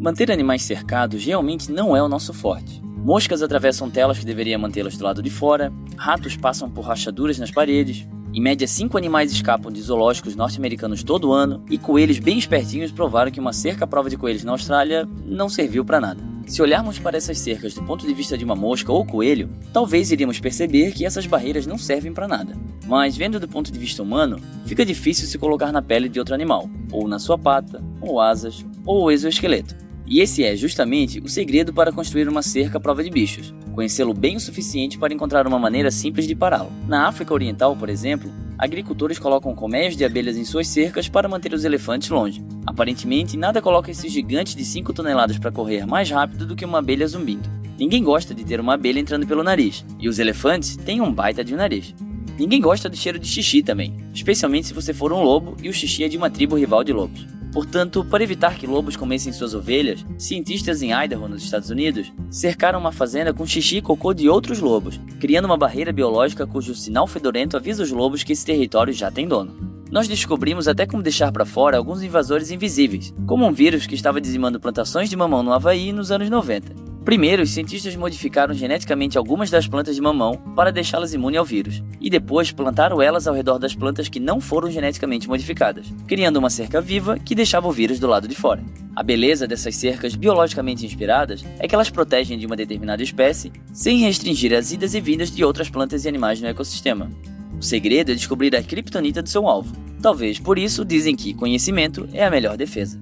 Manter animais cercados realmente não é o nosso forte. Moscas atravessam telas que deveriam mantê-las do lado de fora, ratos passam por rachaduras nas paredes, em média, cinco animais escapam de zoológicos norte-americanos todo ano, e coelhos bem espertinhos provaram que uma cerca à prova de coelhos na Austrália não serviu para nada. Se olharmos para essas cercas do ponto de vista de uma mosca ou coelho, talvez iríamos perceber que essas barreiras não servem para nada. Mas vendo do ponto de vista humano, fica difícil se colocar na pele de outro animal, ou na sua pata, ou asas, ou exoesqueleto. E esse é justamente o segredo para construir uma cerca à prova de bichos, conhecê-lo bem o suficiente para encontrar uma maneira simples de pará-lo. Na África Oriental, por exemplo, agricultores colocam colmeias de abelhas em suas cercas para manter os elefantes longe. Aparentemente, nada coloca esses gigantes de 5 toneladas para correr mais rápido do que uma abelha zumbindo. Ninguém gosta de ter uma abelha entrando pelo nariz, e os elefantes têm um baita de um nariz. Ninguém gosta do cheiro de xixi também, especialmente se você for um lobo e o xixi é de uma tribo rival de lobos. Portanto, para evitar que lobos comessem suas ovelhas, cientistas em Idaho, nos Estados Unidos, cercaram uma fazenda com xixi e cocô de outros lobos, criando uma barreira biológica cujo sinal fedorento avisa os lobos que esse território já tem dono. Nós descobrimos até como deixar para fora alguns invasores invisíveis, como um vírus que estava dizimando plantações de mamão no Havaí nos anos 90. Primeiro, os cientistas modificaram geneticamente algumas das plantas de mamão para deixá-las imunes ao vírus, e depois plantaram elas ao redor das plantas que não foram geneticamente modificadas, criando uma cerca viva que deixava o vírus do lado de fora. A beleza dessas cercas biologicamente inspiradas é que elas protegem de uma determinada espécie sem restringir as idas e vindas de outras plantas e animais no ecossistema. O segredo é descobrir a criptonita do seu alvo. Talvez por isso dizem que conhecimento é a melhor defesa.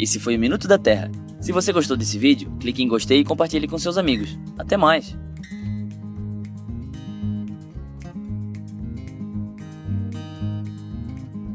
Esse foi o Minuto da Terra. Se você gostou desse vídeo, clique em gostei e compartilhe com seus amigos. Até mais!